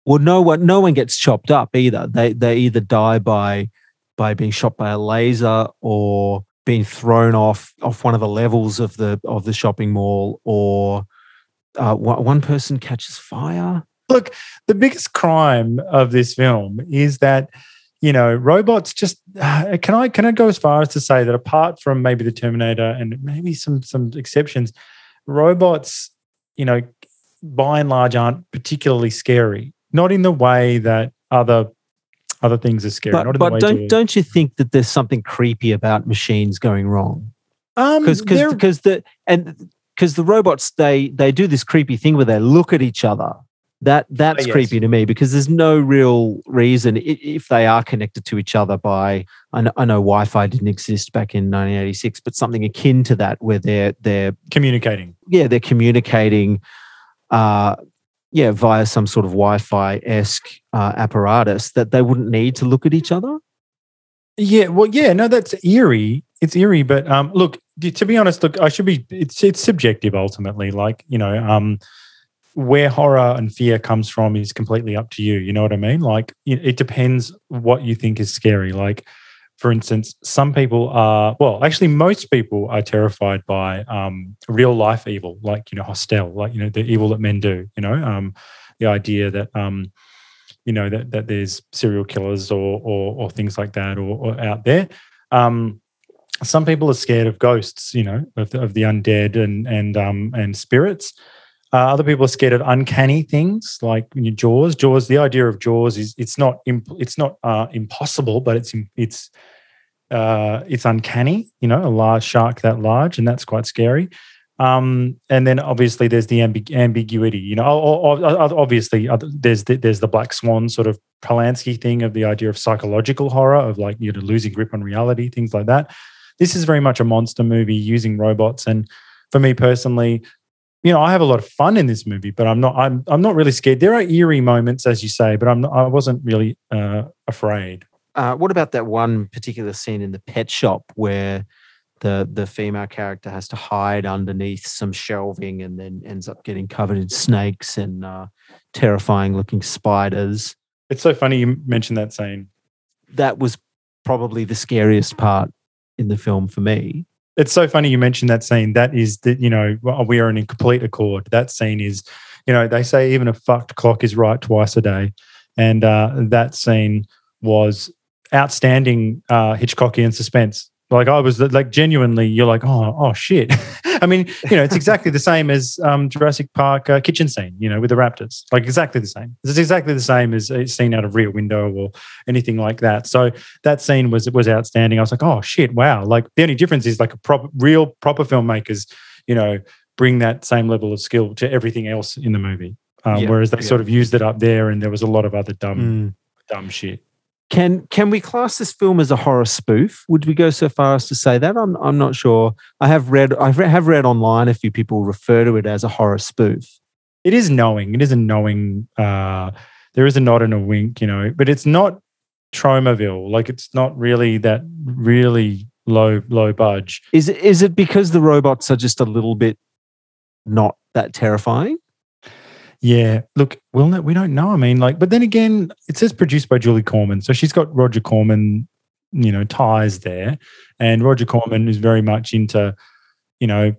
Well, no one no one gets chopped up either. They they either die by by being shot by a laser or being thrown off off one of the levels of the of the shopping mall or uh, one person catches fire Look, the biggest crime of this film is that you know robots just uh, can I can I go as far as to say that apart from maybe the Terminator and maybe some some exceptions, robots, you know, by and large aren't particularly scary. Not in the way that other other things are scary. But, but don't don't you think that there's something creepy about machines going wrong? Um, because because the and because the robots they they do this creepy thing where they look at each other that that's yes. creepy to me because there's no real reason if they are connected to each other by I know, I know Wi-Fi didn't exist back in 1986, but something akin to that where they're they're communicating. Yeah, they're communicating. Uh, yeah, via some sort of Wi-Fi esque uh, apparatus that they wouldn't need to look at each other. Yeah, well, yeah, no, that's eerie. It's eerie, but um, look, to be honest, look, I should be. It's it's subjective ultimately. Like you know, um, where horror and fear comes from is completely up to you. You know what I mean? Like it, depends what you think is scary. Like, for instance, some people are, well, actually, most people are terrified by um, real life evil, like, you know, hostel, like, you know, the evil that men do, you know, um, the idea that, um, you know, that, that there's serial killers or, or, or things like that or, or out there. Um, some people are scared of ghosts, you know, of the, of the undead and, and, um, and spirits. Uh, other people are scared of uncanny things like Jaws. Jaws. The idea of Jaws is it's not imp- it's not uh, impossible, but it's it's uh, it's uncanny, you know, a large shark that large, and that's quite scary. Um, and then obviously there's the ambig- ambiguity, you know. Obviously, there's the, there's the black swan sort of Polanski thing of the idea of psychological horror of like you know losing grip on reality, things like that. This is very much a monster movie using robots, and for me personally, you know, I have a lot of fun in this movie, but I'm not. I'm I'm not really scared. There are eerie moments, as you say, but I'm. Not, I wasn't really uh, afraid. Uh, what about that one particular scene in the pet shop where the the female character has to hide underneath some shelving and then ends up getting covered in snakes and uh, terrifying looking spiders? It's so funny you mentioned that scene. That was probably the scariest part in the film for me. It's so funny you mentioned that scene. That is that you know we are in complete accord. That scene is, you know, they say even a fucked clock is right twice a day, and uh, that scene was outstanding uh, Hitchcockian suspense. Like I was like genuinely, you're like, oh, oh shit. I mean, you know, it's exactly the same as um, Jurassic Park uh, kitchen scene, you know, with the raptors. Like exactly the same. It's exactly the same as a scene out of Rear Window or anything like that. So that scene was was outstanding. I was like, oh shit, wow. Like the only difference is like a proper, real proper filmmakers, you know, bring that same level of skill to everything else in the movie. Um, yeah, whereas they yeah. sort of used it up there, and there was a lot of other dumb, mm. dumb shit. Can can we class this film as a horror spoof? Would we go so far as to say that? I'm I'm not sure. I have read I have read online a few people refer to it as a horror spoof. It is knowing. It is a knowing. Uh, there is a nod and a wink, you know, but it's not Tromaville. Like it's not really that really low low budge. Is it is it because the robots are just a little bit not that terrifying? Yeah, look, we'll know, we don't know. I mean, like, but then again, it says produced by Julie Corman, so she's got Roger Corman, you know, ties there, and Roger Corman is very much into, you know,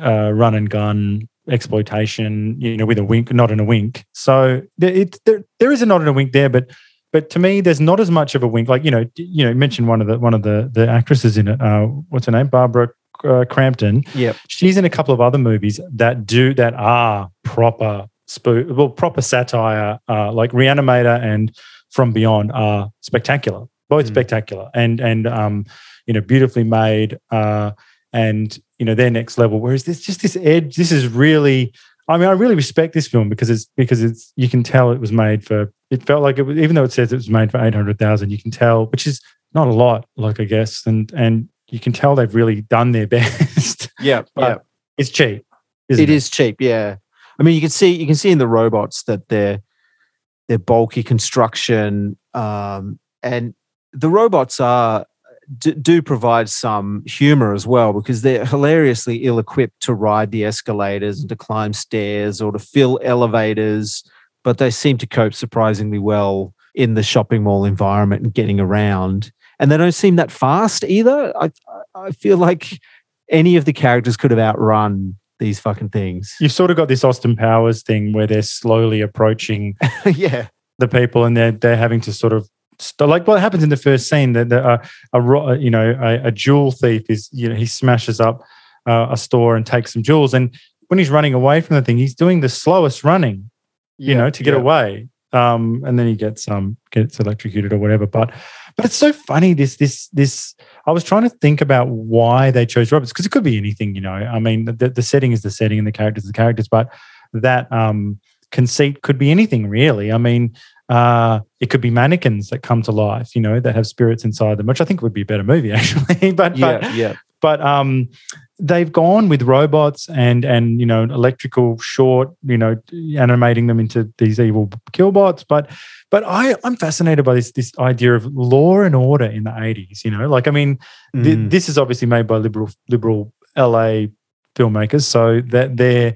uh, run and gun exploitation, you know, with a wink, not in a wink. So it there, there is a nod and a wink there, but but to me, there's not as much of a wink. Like you know, you know, mentioned one of the one of the the actresses in it. Uh, what's her name? Barbara uh, Crampton. Yeah, she's in a couple of other movies that do that are proper spoof, well, proper satire, uh, like Reanimator and From Beyond are spectacular, both mm. spectacular and and um, you know beautifully made, uh, and you know their next level. Whereas there's just this edge. This is really. I mean, I really respect this film because it's because it's you can tell it was made for. It felt like it was, even though it says it was made for eight hundred thousand, you can tell, which is not a lot, like I guess, and and you can tell they've really done their best. Yeah, yeah. It's cheap. It, it is cheap. Yeah, I mean, you can see you can see in the robots that they're they're bulky construction, um, and the robots are do, do provide some humor as well because they're hilariously ill-equipped to ride the escalators and to climb stairs or to fill elevators, but they seem to cope surprisingly well in the shopping mall environment and getting around. And they don't seem that fast either. I I feel like any of the characters could have outrun these fucking things. You've sort of got this Austin Powers thing where they're slowly approaching yeah. the people and they're they're having to sort of st- like what happens in the first scene that uh, a, a you know a, a, jewel thief is you know he smashes up uh, a store and takes some jewels and when he's running away from the thing he's doing the slowest running you yeah, know to get yeah. away um, and then he gets um gets electrocuted or whatever but but it's so funny this this this I was trying to think about why they chose Roberts because it could be anything, you know. I mean, the, the setting is the setting and the characters are the characters, but that um, conceit could be anything really. I mean, uh, it could be mannequins that come to life, you know, that have spirits inside them, which I think would be a better movie actually. but yeah, but, yeah. But um, they've gone with robots and and you know electrical short, you know, animating them into these evil killbots. But but I I'm fascinated by this this idea of law and order in the 80s. You know, like I mean, mm. th- this is obviously made by liberal liberal LA filmmakers, so that they're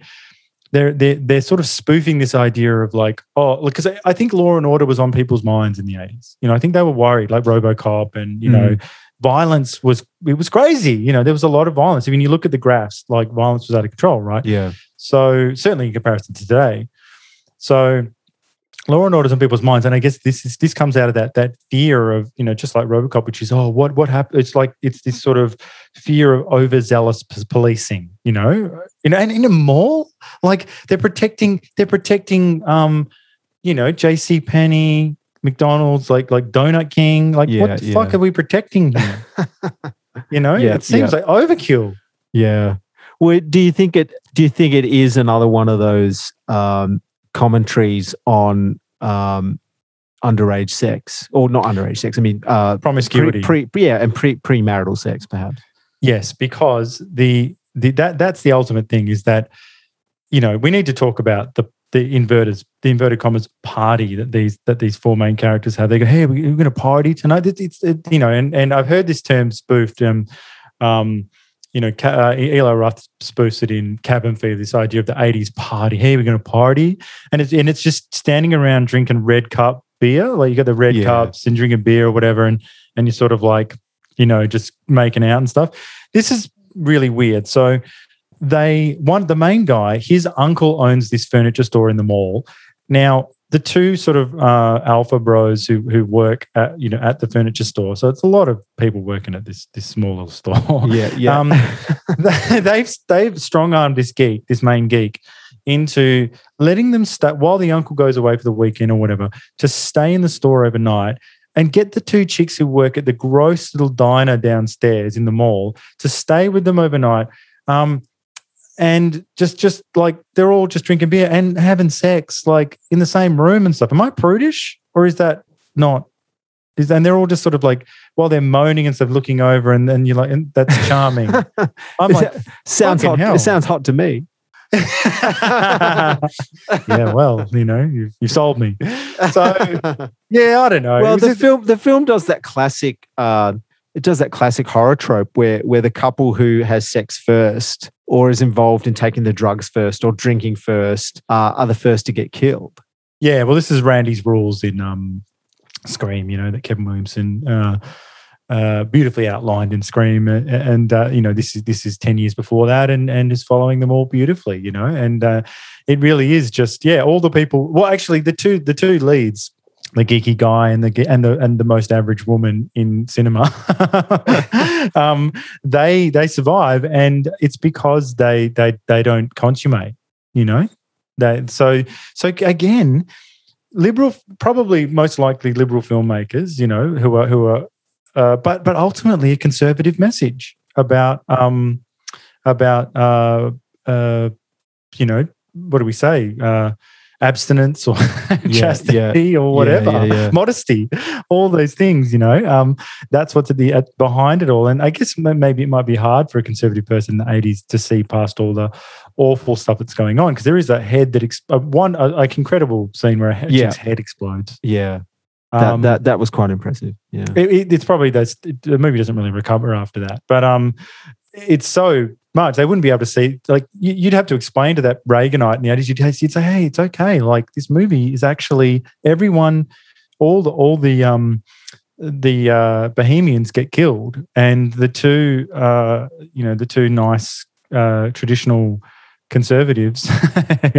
they're they're they're sort of spoofing this idea of like oh because I, I, think law and order was on people's minds in the 80s you know i think they were worried like robocop and you mm. know violence was it was crazy. You know, there was a lot of violence. I mean, you look at the graphs, like violence was out of control, right? Yeah. So certainly in comparison to today. So law and order is on people's minds, and I guess this is this comes out of that that fear of you know just like RoboCop, which is oh what what happened? It's like it's this sort of fear of overzealous policing. You know, you know, and in a mall, like they're protecting they're protecting um you know J.C. Penney McDonald's, like like Donut King. Like, Yeah, what the fuck are we protecting here? you know, Yeah, it seems yeah. like overkill. Yeah. Well, do you think it? Do you think it is another one of those um, commentaries on um, underage sex, or not underage sex? I mean, uh, Promiscuity. Pre, pre, yeah, and pre premarital sex, perhaps. Yes, because the the that that's the ultimate thing is that you know we need to talk about the the inverters the inverted commas party that these that these four main characters have. They go, hey, we- we're going to party tonight. It's, it's it, you know, and and I've heard this term spoofed. Um, um, you know, uh, Eli Roth spoofs it in Cabin Fever. This idea of the '80s party. Hey, we're going to party, and it's and it's just standing around drinking red cup beer. Like you got the red Yeah. cups and drinking beer or whatever, and and you're sort of like you know just making out and stuff. This is really weird. So they one the main guy, his uncle owns this furniture store in the mall. Now the two sort of uh, alpha bros who who work at you know at the furniture store. So it's a lot of people working at this this small little store. Yeah, yeah. Um, they- they've they've strong armed this geek, this main geek, into letting them stay while the uncle goes away for the weekend or whatever to stay in the store overnight and get the two chicks who work at the gross little diner downstairs in the mall to stay with them overnight. Um, and just just like they're all just drinking beer and having sex like in the same room and stuff. Am I prudish or is that not? Is and they're all just sort of like while they're moaning and stuff, looking over, and then you're like, and that's charming. I'm like, sounds hot. hell. It sounds hot to me. yeah, well, you know, you you sold me. So yeah, I don't know. Well, the film the film does that classic. Uh, it does that classic horror trope where where the couple who has sex first or is involved in taking the drugs first or drinking first uh, are the first to get killed. yeah, well, this is Randy's rules in um, Scream. You know that Kevin Williamson. Uh, uh, beautifully outlined in Scream, and uh, you know this is this is ten years before that, and and is following them all beautifully, you know, and uh, it really is just yeah, all the people. Well, actually, the two the two leads, the geeky guy and the and the and the most average woman in cinema, um, they they survive, and it's because they they they don't consummate, you know, that so so again. Liberal, probably most likely liberal filmmakers, you know, who are who are uh, but but ultimately a conservative message about um, about uh, uh, you know what do we say uh, abstinence or chastity or whatever yeah, yeah. modesty all those things you know um, that's what's at the at, behind it all and I guess maybe it might be hard for a conservative person in the 80s to see past all the awful stuff that's going on because there is a head that ex- one a, like incredible scene where a he- Yeah. chick's head explodes Yeah, that Um, that, that was quite impressive. Yeah, it, it- it's probably that's the movie doesn't really recover after that but um it's so much. They wouldn't be able to see like you- you'd have to explain to that reaganite in the 80s you'd, you'd say hey it's okay. Like this movie is actually everyone all the all the um the uh bohemians get killed. And the two uh you know the two nice uh traditional conservatives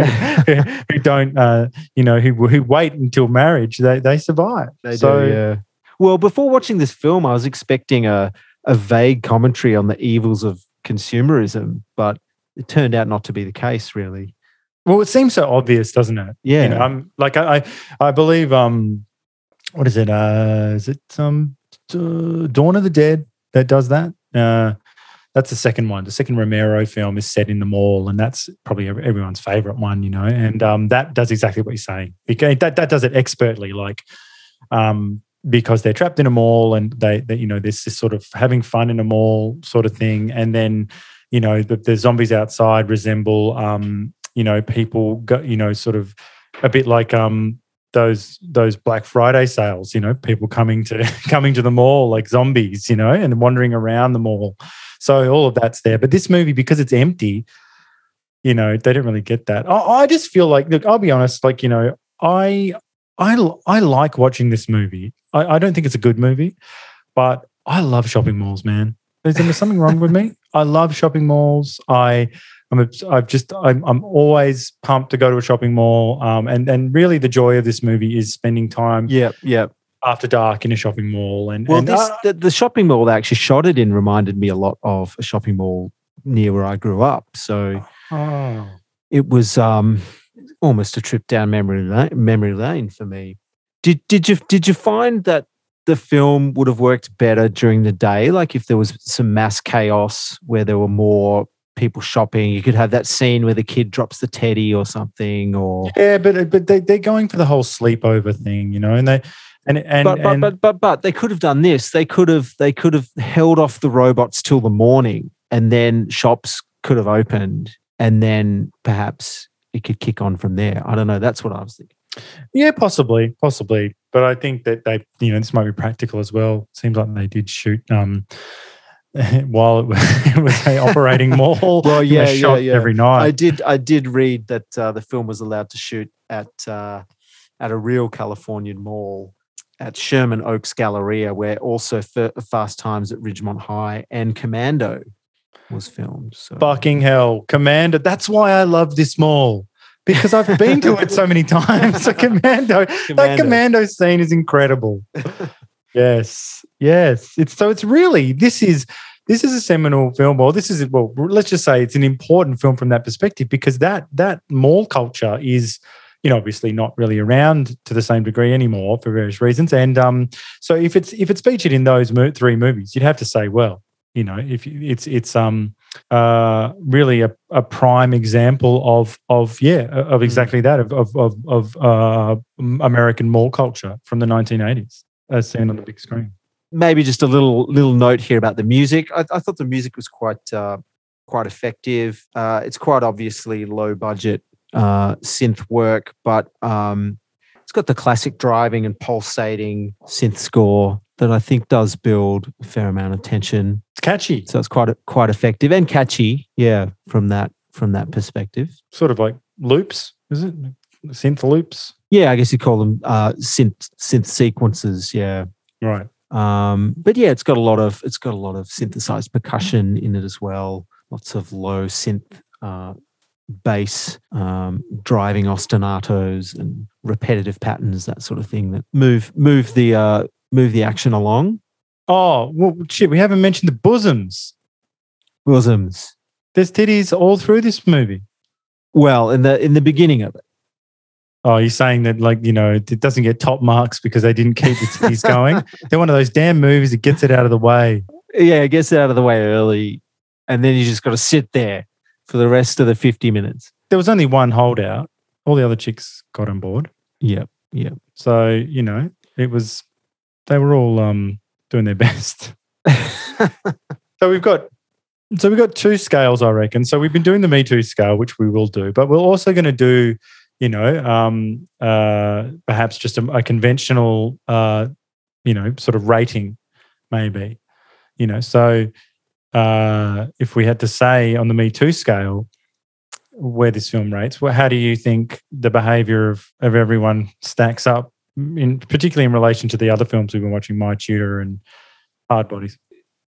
who don't uh you know who who wait until marriage they they survive. They so do, yeah. Well, before watching this film, I was expecting a a vague commentary on the evils of consumerism, but it turned out not to be the case. Really, Well, it seems so obvious, doesn't it? yeah. You know, I'm like I, I, I believe um, what is it? Uh, is it um, uh, Dawn of the Dead that does that? Uh, that's the second one. The second Romero film is set in the mall, and that's probably everyone's favorite one, you know. And um, that does exactly what you're saying. Because that that does it expertly, like um, because they're trapped in a mall and they, they you know, this is sort of having fun in a mall sort of thing, and then you know the, the zombies outside resemble um, you know people go, you know sort of a bit like um those those Black Friday sales, you know, people coming to coming to the mall like zombies, you know, and wandering around the mall. So all of that's there. But this movie, because it's empty, you know, they don't really get that. I, I just feel like, look, I'll be honest, like, you know, I I I like watching this movie. I, I don't think it's a good movie, but I love shopping malls, man. Is there something wrong with me? I love shopping malls. I I'm a, I've just I'm, I'm always pumped to go to a shopping mall. Um, and and really the joy of this movie is spending time Yep, yep. after dark in a shopping mall. And, Well, and, this uh, the, the shopping mall they actually shot it in reminded me a lot of a shopping mall near where I grew up. So oh. it was um almost a trip down memory lane, memory lane for me. Did did you did you find that the film would have worked better during the day? Like if there was some mass chaos where there were more people shopping, you could have that scene where the kid drops the teddy or something, or Yeah, but but they they're going for the whole sleepover thing, you know, and they and and, but, but but but but they could have done this. They could have they could have held off the robots till the morning, and then shops could have opened, and then perhaps it could kick on from there. I don't know. That's what I was thinking. Yeah, possibly, possibly. But I think that they, you know, this might be practical as well. Seems like they did shoot um while it was, it was a operating mall. Well, yeah, yeah, yeah. every I did I did read that uh, the film was allowed to shoot at uh, at a real Californian mall at Sherman Oaks Galleria, where also Fast Times at Ridgemont High and Commando was filmed. So Fucking hell, Commando. That's why I love this mall. Because I've been to it so many times. So Commando, that Commando. commando scene is incredible. yes, yes. It's so it's really this is this is a seminal film. Well, this is well, let's just say it's an important film from that perspective because that that mall culture is, you know, obviously not really around to the same degree anymore for various reasons. And um, so if it's if it's featured in those three movies, you'd have to say, well, you know, if it's it's um uh really a, a prime example of of yeah of exactly that of of of, of uh American mall culture from the 1980s as seen on the big screen. maybe just a little little note here about the music. I, I thought the music was quite uh, quite effective. Uh, it's quite obviously low budget uh, synth work, but um, it's got the classic driving and pulsating synth score that I think does build a fair amount of tension. It's catchy, So it's quite quite effective and catchy. Yeah, from that from that perspective. sort of like loops, is it? Synth loops, Yeah, I guess you call them uh, synth synth sequences. Yeah. right? Um, but yeah, it's got a lot of it's got a lot of synthesized percussion in it as well. Lots of low synth uh, bass, um, driving ostinatos and repetitive patterns, that sort of thing that move move the uh, move the action along. Oh well, shit! We haven't mentioned the bosoms. Bosoms. There's titties all through this movie. Well, in the in the beginning of it, Oh, you're saying that like you know it doesn't get top marks because they didn't keep the titties going. They're one of those damn movies that gets it out of the way. yeah, it gets it out of the way early, and then you just got to sit there for the rest of the fifty minutes. There was only one holdout. All the other chicks got on board. Yep, yep. So you know it was they were all um doing their best. So we've got so we've got two scales, I reckon. So we've been doing the Me Too scale, which we will do, but we're also going to do, you know, um, uh, perhaps just a, a conventional, uh, you know, sort of rating, maybe, you know. So uh, if we had to say on the Me Too scale where this film rates, well, how do you think the behaviour of of everyone stacks up, in particularly in relation to the other films we've been watching, My Tutor and Hard Bodies?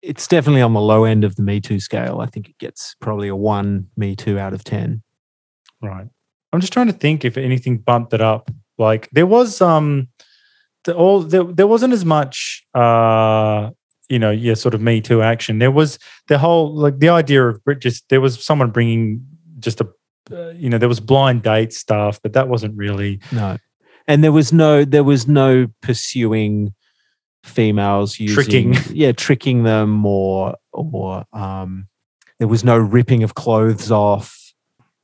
it's definitely on the low end of the Me Too scale. I think it gets probably a one Me Too out of 10. Right. I'm just trying to think if anything bumped it up. Like there was um the, all there, there wasn't as much uh you know yeah sort of me too action. There was the whole like the idea of just there was someone bringing just a uh, you know there was blind date stuff, but that wasn't really No. And there was no there was no pursuing females using Tricking. yeah, tricking them or or um there was no ripping of clothes off.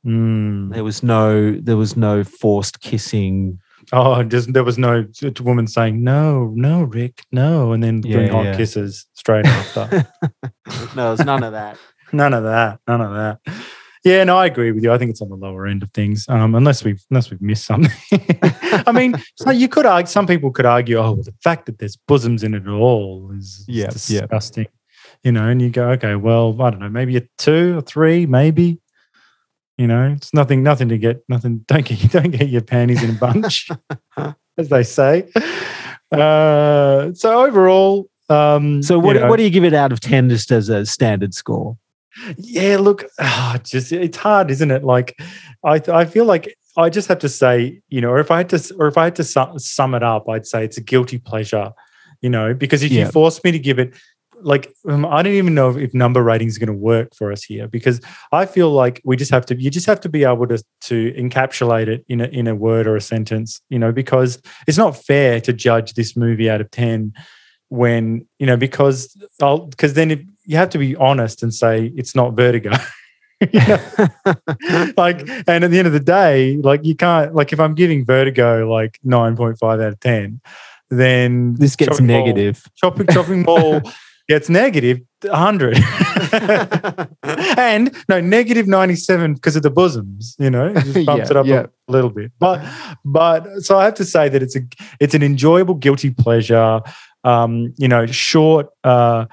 Mm. There was no there was no forced kissing. Oh, just there was no woman saying no, no, Rick, no, and then doing hot yeah. kisses straight after. no, there's none of that. None of that. None of that. Yeah, no, I agree with you. I think it's on the lower end of things, um, unless we've unless we've missed something. I mean, so you could argue. Some people could argue, oh, well, the fact that there's bosoms in it at all is, is Yeah, yeah. disgusting. You know, and you go, okay, well, I don't know, maybe a two or three, maybe. You know, it's nothing, nothing to get, nothing. Don't get, don't get your panties in a bunch, as they say. Uh, so overall, um, So you what know- what do you give it out of 10 just as a standard score? Yeah, look, ah, just it's hard, isn't it? Like, I I feel like I just have to say, you know, or if I had to, or if I had to sum, sum it up, I'd say it's a guilty pleasure, you know, because if Yeah. you force me to give it, like um, I don't even know if, if number rating is going to work for us here because I feel like we just have to you just have to be able to to encapsulate it in a in a word or a sentence, you know, because it's not fair to judge this movie out of 10 when, you know, because I'll because then it, you have to be honest and say it's not vertigo. like and at the end of the day like you can't like if i'm giving vertigo like 9.5 out of 10 then this gets negative. Mall, shopping shopping mall gets negative 100 and no negative 97 because of the bosoms you know it just bumps Yeah, it up yeah. a little bit but but so i have to say that it's a it's an enjoyable guilty pleasure um you know short uh,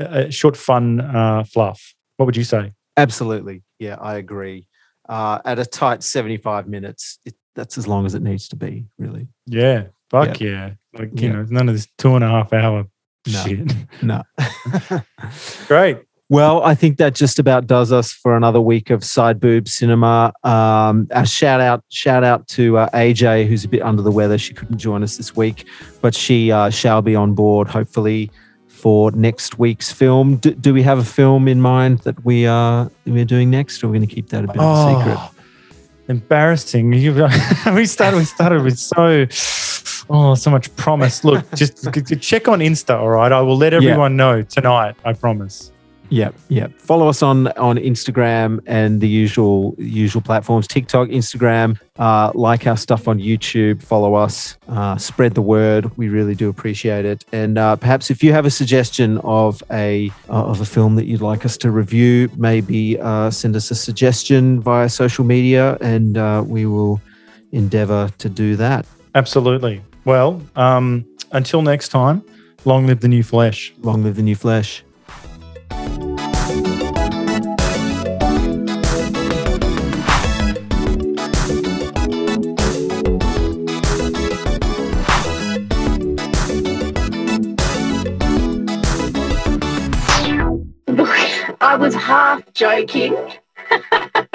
uh short fun uh fluff what would you say Absolutely. Yeah, I agree. Uh, at a tight 75 minutes, it, that's as long as it needs to be, really. yeah fuck yeah, like you Yeah. know none of this two and a half hour No. shit No. great well, I think that just about does us for another week of Side Boob Cinema. Um, a shout out, shout out to uh, AJ, who's a bit under the weather. She couldn't join us this week, but she uh, shall be on board hopefully for next week's film. Do, do we have a film in mind that we are we're doing next, or are we going to keep that a bit of a oh, secret? Oh, Embarrassing. You, we started. We started with so oh so much promise. Look, just check on Insta. All right, I will let everyone know tonight. I promise. Yep, yep. Follow us on on Instagram and the usual usual platforms: TikTok, Instagram. Uh, like our stuff on YouTube. Follow us. Uh, spread the word. We really do appreciate it. And uh, perhaps if you have a suggestion of a uh, of a film that you'd like us to review, maybe uh, send us a suggestion via social media, and uh, we will endeavor to do that. Absolutely. Well, um, until next time, long live the new flesh. Long live the new flesh. I was half joking.